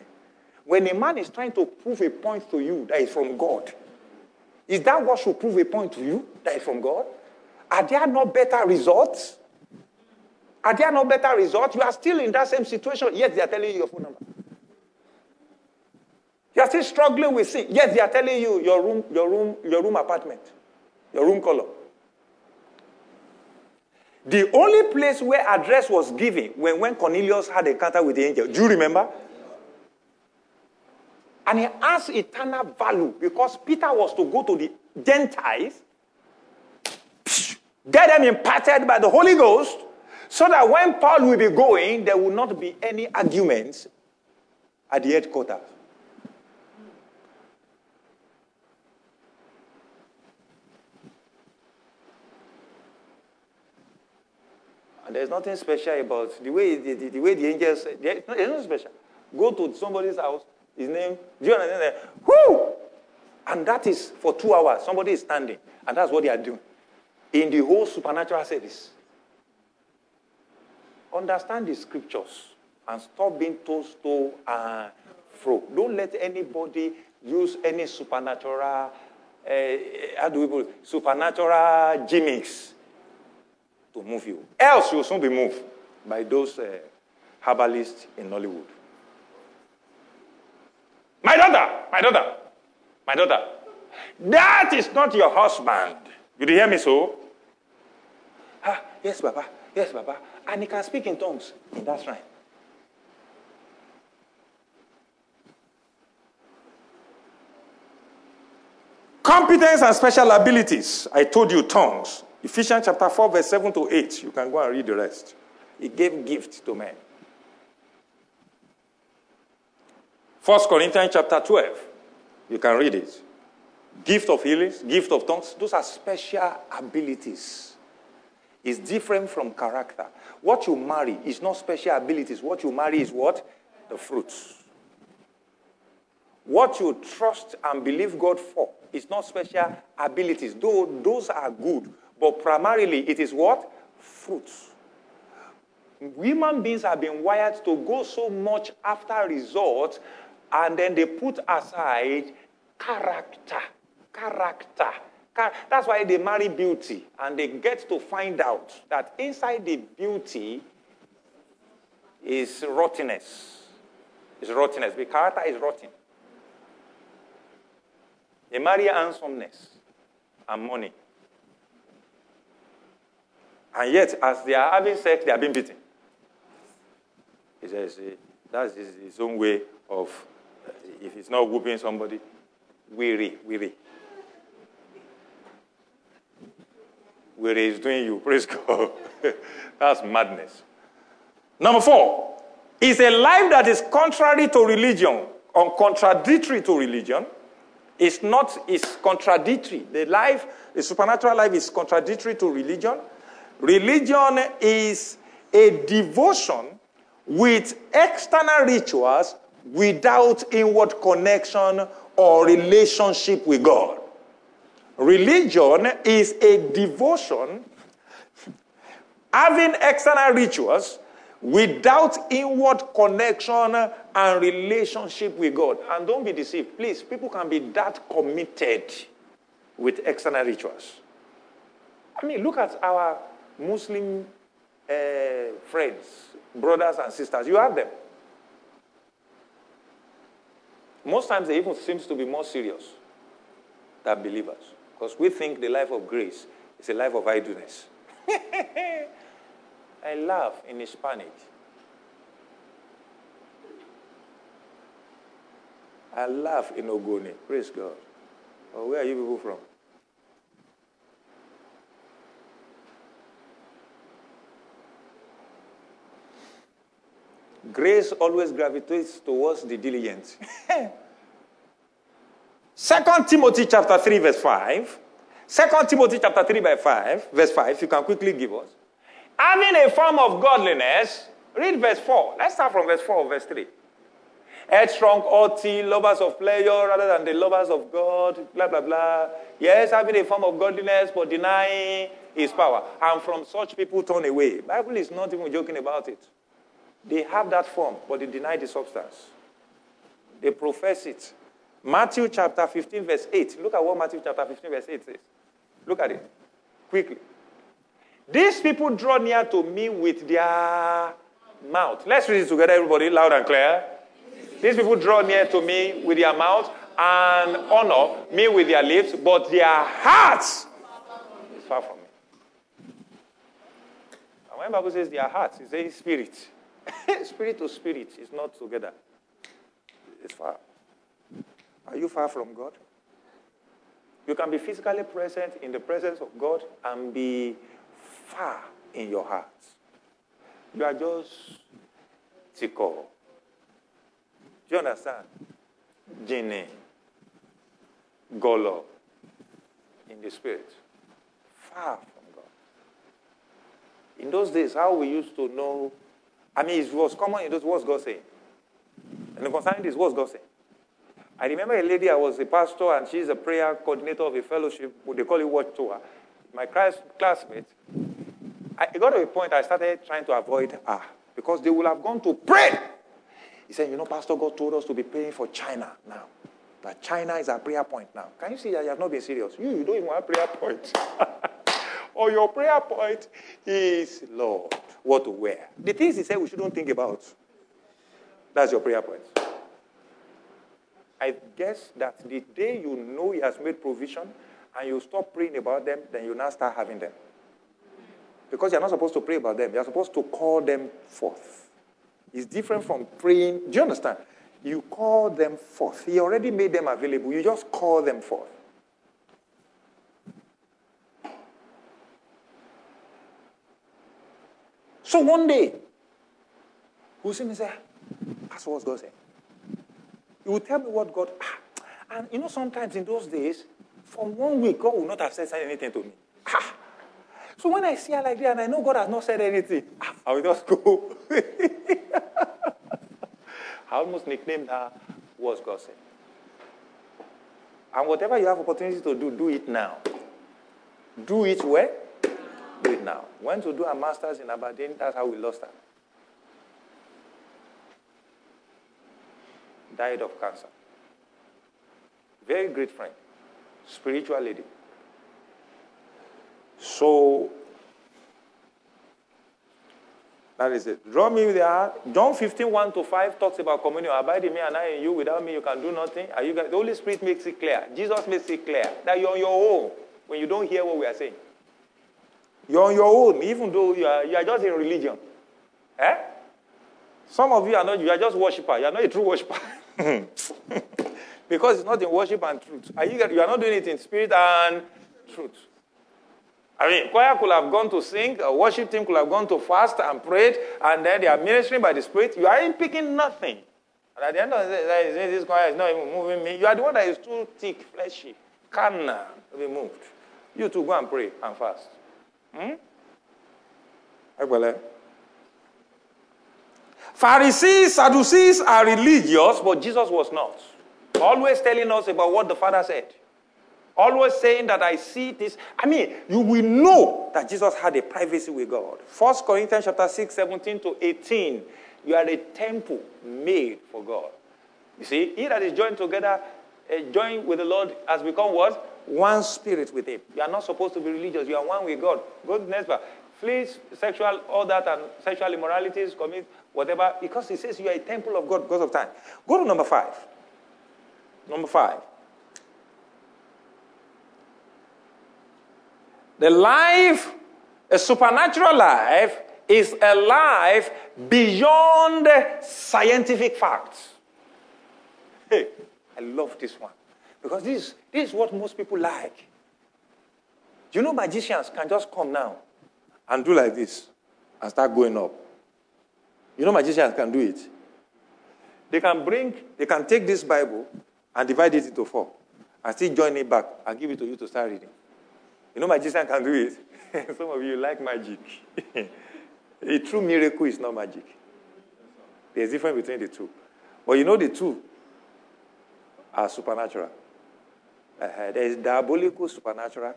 When a man is trying to prove a point to you that is from God, is that what should prove a point to you that is from God? Are there no better results? Are there no better results? You are still in that same situation, yet they are telling you your phone number. You are still struggling with sin, Yes, they are telling you your room, your room, your room apartment, your room color. The only place where address was given when, when Cornelius had encounter with the angel. Do you remember? And he asked eternal value because Peter was to go to the Gentiles, get them imparted by the Holy Ghost, so that when Paul will be going, there will not be any arguments at the headquarters. And there's nothing special about the way the, the, the way the angels. There's nothing special. Go to somebody's house. His name. Do you understand? Whoo! And that is for two hours. Somebody is standing, and that's what they are doing in the whole supernatural service. Understand the scriptures and stop being tossed to and fro. Don't let anybody use any supernatural, uh, how do we put it? supernatural gimmicks to move you. Else you'll soon be moved by those uh, herbalists in Nollywood. My daughter, my daughter, my daughter, that is not your husband. Did you hear me so? Ah, yes, Papa. Yes, Papa. And he can speak in tongues in that shrine. Competence and special abilities. I told you tongues. Ephesians chapter 4, verse 7 to 8. You can go and read the rest. He gave gifts to men. 1 Corinthians chapter 12. You can read it. Gift of healings, gift of tongues. Those are special abilities. It's different from character. What you marry is not special abilities. What you marry is what? The fruits. What you trust and believe God for is not special abilities, though those are good. But primarily, it is what? Fruits. Human beings have been wired to go so much after results, and then they put aside character. Character. That's why they marry beauty, and they get to find out that inside the beauty is rottenness. Is rottenness. The character is rotten. They marry handsomeness and money. And yet, as they are having sex, they are being beaten. He says eh, that's his, own way of, eh, if he's not whooping somebody, weary, weary. Weary is doing you. (laughs) Praise God. that's madness. Number four is a life that is contrary to religion or contradictory to religion. It's not, it's contradictory. The life, the supernatural life is contradictory to religion Religion is a devotion with external rituals without inward connection or relationship with God. Religion is a devotion having external rituals without inward connection and relationship with God. And don't be deceived. Please, people can be that committed with external rituals. I mean, look at our Muslim uh, friends, brothers and sisters, you have them. Most times they even seems to be more serious than believers because we think the life of grace is a life of idleness. (laughs) I laugh in Hispanic. I laugh in Ogoni. Praise God. Oh, where are you people from? Grace always gravitates towards the diligent. (laughs) Second Timothy chapter 3, verse 5. Second Timothy chapter 3, verse 5, verse 5, you can quickly give us. Having a form of godliness, read verse 4. Let's start from verse 4 verse 3. Headstrong, haughty, lovers of pleasure rather than the lovers of God, blah, blah, blah. Yes, having a form of godliness, but denying his power. And from such people turn away. Bible is not even joking about it. They have that form, but they deny the substance. They profess it. Matthew chapter 15, verse 8. Look at what Matthew chapter 15, verse 8 says. Look at it quickly. These people draw near to me with their mouth. Let's read it together, everybody, loud and clear. These people draw near to me with their mouth and honor me with their lips, but their hearts is far from me. And when Bible says their hearts, it says spirit. (laughs) spirit to spirit is not together. It's far. Are you far from God? You can be physically present in the presence of God and be far in your heart. You are just tickle. Do you understand? Genie. Golo. In the spirit. Far from God. In those days, how we used to know, I mean, it was common in those, what's God saying? And concerning this, what's God saying? I remember a lady, I was a pastor, and she's a prayer coordinator of a fellowship, they call it Watch Tour. My class, classmate, I, it got to a point I started trying to avoid her because they would have gone to pray. He said, You know, Pastor God told us to be praying for China now. That China is our prayer point now. Can you see that you have not been serious? You, you don't even have prayer point. (laughs) or your prayer point is, Lord, what to wear. The things he said we shouldn't think about. That's your prayer point. I guess that the day you know He has made provision and you stop praying about them, then you now start having them. Because you're not supposed to pray about them, you're supposed to call them forth. It's different from praying. Do you understand? You call them forth. He already made them available. You just call them forth. So one day, me say, that's what God said. He will tell me what God. Ah, and you know, sometimes in those days, for one week, God will not have said anything to me. Ah. So when I see her like that and I know God has not said anything, ah, I will just go. (laughs) I almost nicknamed her was God said. And whatever you have opportunity to do, do it now. Do it where? It now. Went to do a master's in Aberdeen, that's how we lost her. died of cancer. Very great friend, spiritual lady. So, that is it. Draw me with the heart. John 15, 1 to 5 talks about communion. Abide in me and I in you. Without me, you can do nothing. Are you guys? The Holy Spirit makes it clear. Jesus makes it clear that you're on your own when you don't hear what we are saying. You're on your own, even though you are, you are just in religion. Eh? Some of you are not, you are just worshiper. You are not a true worshiper. (laughs) because it's not in worship and truth. Are you, you are not doing it in spirit and truth. I mean, choir could have gone to sing, a worship team could have gone to fast and prayed, and then they are ministering by the Spirit. You are picking nothing. And at the end of the day, this choir is not even moving me. You are the one that is too thick, fleshy, carnal to be moved. You too go and pray and fast. Hmm? Pharisees, Sadducees are religious, but Jesus was not. Always telling us about what the Father said. Always saying that I see this. I mean, you will know that Jesus had a privacy with God. 1 Corinthians chapter 6, 17 to 18. You are a temple made for God. You see, he that is joined together, uh, joined with the Lord, has become what? One spirit with him. You are not supposed to be religious. You are one with God. Go to next sexual, all that, and sexual immoralities, commit whatever, because he says you are a temple of God because of time. Go to number five. Number five. The life, a supernatural life, is a life beyond scientific facts. Hey, I love this one. Because this, this is what most people like. You know magicians can just come now and do like this and start going up? You know, magicians can do it. They can bring, they can take this Bible and divide it into four and still join it back and give it to you to start reading. You know, magician can do it. (laughs) Some of you like magic. (laughs) a true miracle is not magic. There's a difference between the two. But you know, the two are supernatural. Uh, there is diabolical supernatural.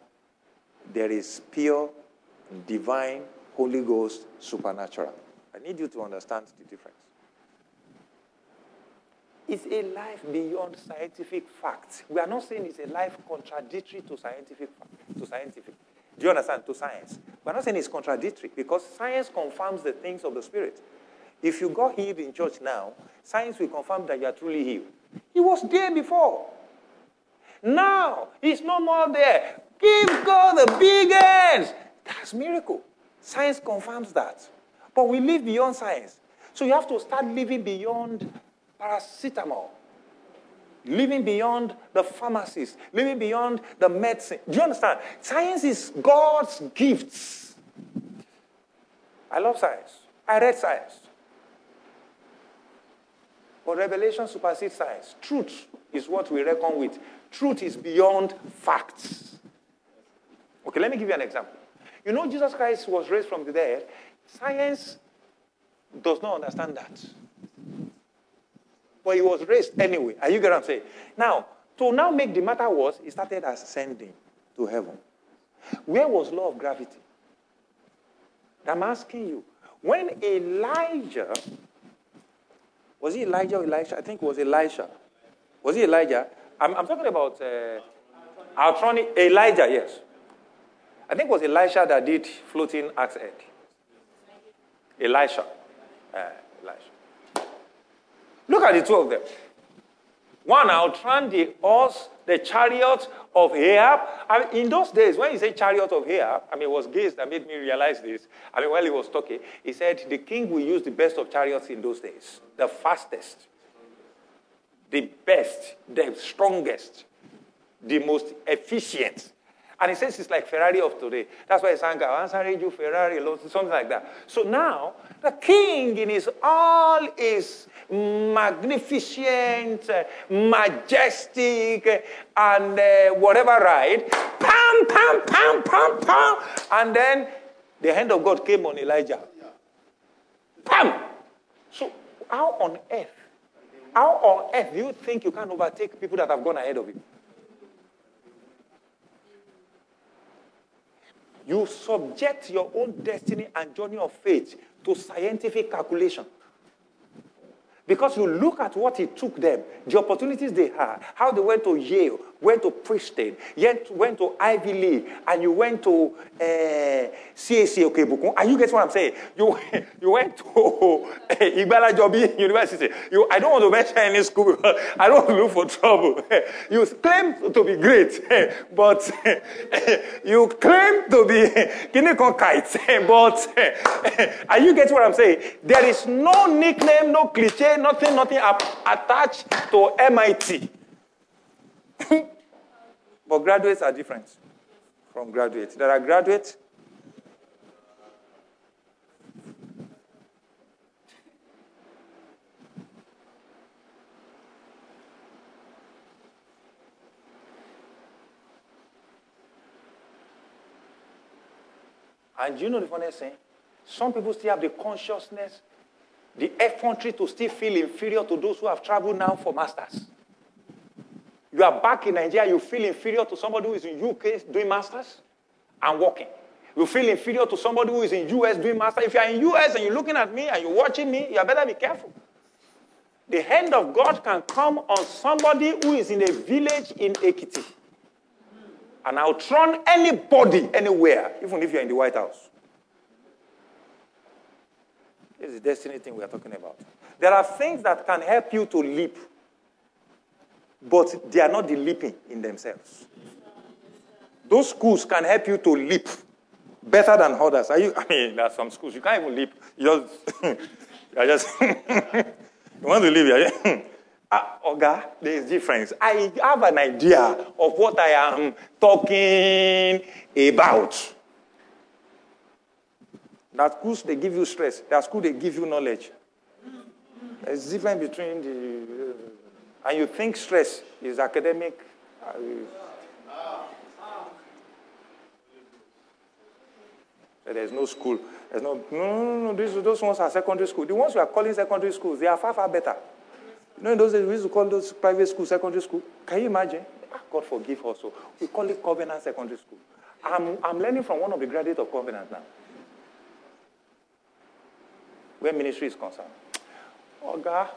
There is pure, divine, Holy Ghost supernatural. I need you to understand the difference. It's a life beyond scientific facts. We are not saying it's a life contradictory to scientific to scientific. Do you understand? To science. We're not saying it's contradictory because science confirms the things of the Spirit. If you got healed in church now, science will confirm that you are truly healed. He was there before. Now, it's no more there. Give God the big hands. That's miracle. Science confirms that. But we live beyond science. So you have to start living beyond paracetamol, living beyond the pharmacies, living beyond the medicine. Do you understand? Science is God's gifts. I love science. I read science. But revelation supersedes science. Truth is what we reckon with. Truth is beyond facts. Okay, let me give you an example. You know, Jesus Christ was raised from the dead. Science does not understand that. But he was raised anyway. Are you what I'm saying? Now, to now make the matter worse, he started ascending to heaven. Where was law of gravity? I'm asking you. When Elijah, was he Elijah or Elisha? I think it was Elisha. Was he Elijah? I'm, I'm talking about uh, Altronic, Elijah, yes. I think it was Elisha that did floating axe head. Elisha. Uh, Elisha. Look at the two of them. One outrun the horse, the chariot of Ahab. I mean, in those days, when he said chariot of Ahab, I mean, it was Gaze that made me realize this. I mean, while he was talking, he said the king will use the best of chariots in those days, the fastest, the best, the strongest, the most efficient. And he says it's like Ferrari of today. That's why he sang, you Ferrari, something like that. So now, the king in his all is magnificent, majestic, and uh, whatever right. Pam, pam, pam, pam, pam. And then the hand of God came on Elijah. Pam! So, how on earth, how on earth do you think you can overtake people that have gone ahead of you? You subject your own destiny and journey of faith to scientific calculation. Because you look at what it took them, the opportunities they had, how they went to Yale, went to Princeton, yet went to Ivy League, and you went to uh, CAC Okebukun. And you get what I'm saying? You, (laughs) you went to uh, Igbala Jobi University. You, I don't want to mention any school (laughs) I don't look for trouble. (laughs) You claim to be great, but you claim to be Kinekon kites, but are you getting what I'm saying? There is no nickname, no cliche, nothing, nothing attached to MIT. (laughs) but graduates are different from graduates. There are graduates. And you know the funny thing? Some people still have the consciousness, the effrontery to still feel inferior to those who have traveled now for masters. You are back in Nigeria, you feel inferior to somebody who is in UK doing masters and working. You feel inferior to somebody who is in US doing masters. If you are in US and you're looking at me and you're watching me, you better be careful. The hand of God can come on somebody who is in a village in Ekiti and outrun anybody anywhere, even if you're in the White House. This is the destiny thing we are talking about. There are things that can help you to leap but they are not the leaping in themselves. Those schools can help you to leap better than others. Are you? I mean, there are some schools you can't even leap. You just, (laughs) you just, (laughs) you want to. Yeah? (laughs) Uh, Oga, there is difference. I have an idea of what I am talking about. That schools they give you stress. That school they give you knowledge. There's difference between the and you think stress is academic. Uh, there's no school. There's no, no, no, no, These, those ones are secondary school. The ones we are calling secondary schools, they are far, far better. You know, in those days, we used to call those private schools secondary school. Can you imagine? Ah, God forgive us. So we call it Covenant Secondary School. I'm, I'm learning from one of the graduates of Covenant now. Where ministry is concerned. Oh, God.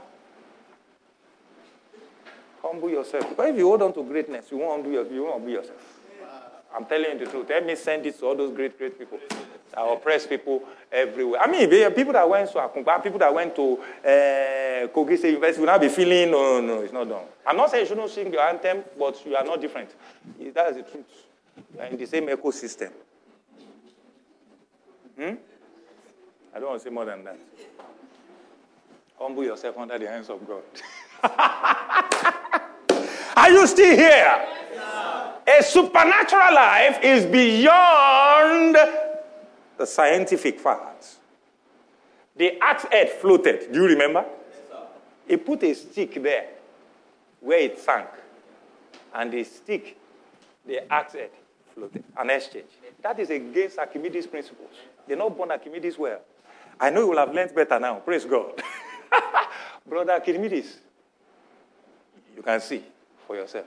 Humble yourself. But if you hold on to greatness, you won't, humble you won't humble yourself. I'm telling you the truth. Let me send this to all those great, great people that oppress people everywhere. I mean, people that went to Akungba, people that went to uh, Kogi State University will not be feeling, no, no, it's not done. I'm not saying you shouldn't sing your anthem, but you are not different. That is the truth. You are in the same ecosystem. Hmm? I don't want to say more than that. Humble yourself under the hands of God. (laughs) (laughs) Are you still here? A supernatural life is beyond the scientific facts. The axe head floated. Do you remember? he put a stick there where it sank. And the stick, the axe head, floated. An exchange. That is against Archimedes' principles. They're not born Archimedes well. I know you will have learned better now. Praise God. (laughs) Brother Archimedes, you can see for yourself.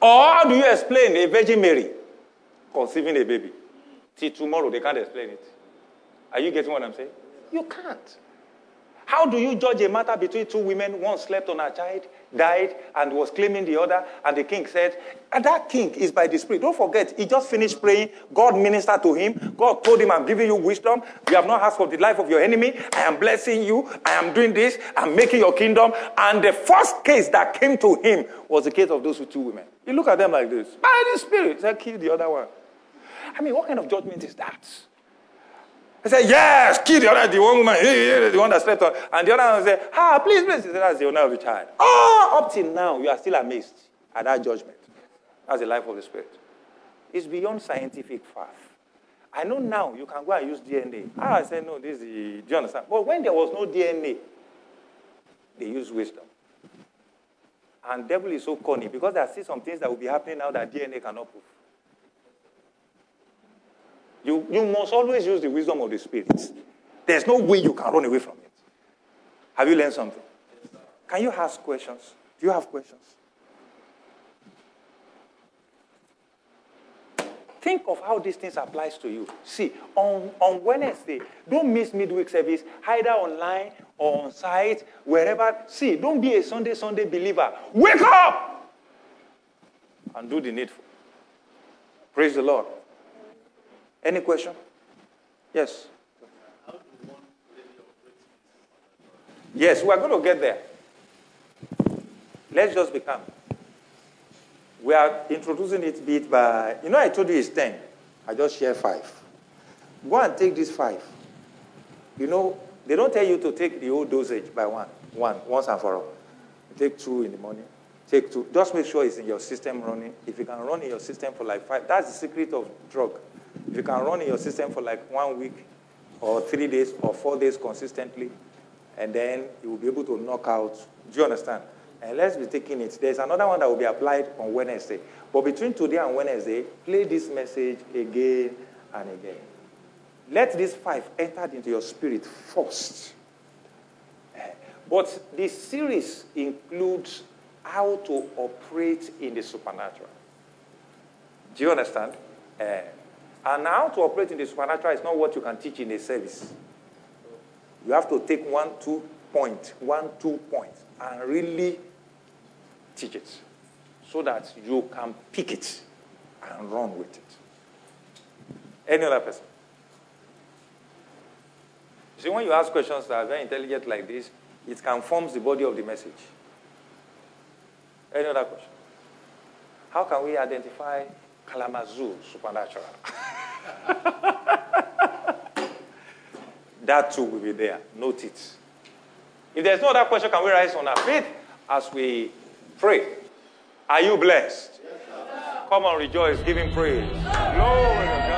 Or how do you explain a Virgin Mary conceiving a baby? Till tomorrow, they can't explain it. Are you getting what I'm saying? You can't. How do you judge a matter between two women? One slept on her child, died, and was claiming the other, and the king said, and that king is by the Spirit. Don't forget, he just finished praying. God ministered to him. God told him, I'm giving you wisdom. You have not asked for the life of your enemy. I am blessing you. I am doing this. I'm making your kingdom. And the first case that came to him was the case of those two women. You look at them like this. By the Spirit, he said, kill the other one. I mean, what kind of judgment is that? He said, Yes, kill the other, the one woman, the one that slept on. And the other one said, Ah, please, please. He said, That's the owner of the child. Oh, up till now, you are still amazed at that judgment. That's the life of the Spirit. It's beyond scientific fact. I know now you can go and use DNA. Ah, I said, No, this is the. Do you understand? But when there was no DNA, they used wisdom. And devil is so corny because are still some things that will be happening now that DNA cannot prove. You, you must always use the wisdom of the Spirit. There's no way you can run away from it. Have you learned something? Can you ask questions? Do you have questions? Think of how these things applies to you. See, on, on Wednesday, don't miss midweek service, either online or on site, wherever. See, don't be a Sunday, Sunday believer. Wake up and do the needful. Praise the Lord. Any question? Yes. Yes, we are going to get there. Let's just become. We are introducing it bit by, you know, I told you it's 10. I just share five. Go and take this five. You know, they don't tell you to take the whole dosage by one, one, once and for all. take two in the morning. Take two. Just make sure it's in your system running. If you can run in your system for like five, that's the secret of drug. If you can run in your system for like one week or three days or four days consistently, and then you will be able to knock out. Do you understand? And let's be taking it. There's another one that will be applied on Wednesday. But between today and Wednesday, play this message again and again. Let these five enter into your spirit first. But this series includes how to operate in the supernatural. Do you understand? Uh, and how to operate in the supernatural is not what you can teach in a service. You have to take one, two point, one, two points, and really teach it so that you can pick it and run with it. Any other person? See, when you ask questions that are very intelligent like this, it conforms the body of the message. Any other question? How can we identify Kalamazoo supernatural? (laughs) that too will be there. Note it. If there's no other question, can we rise on our feet as we pray? Are you blessed? Come on, rejoice, him praise. Glory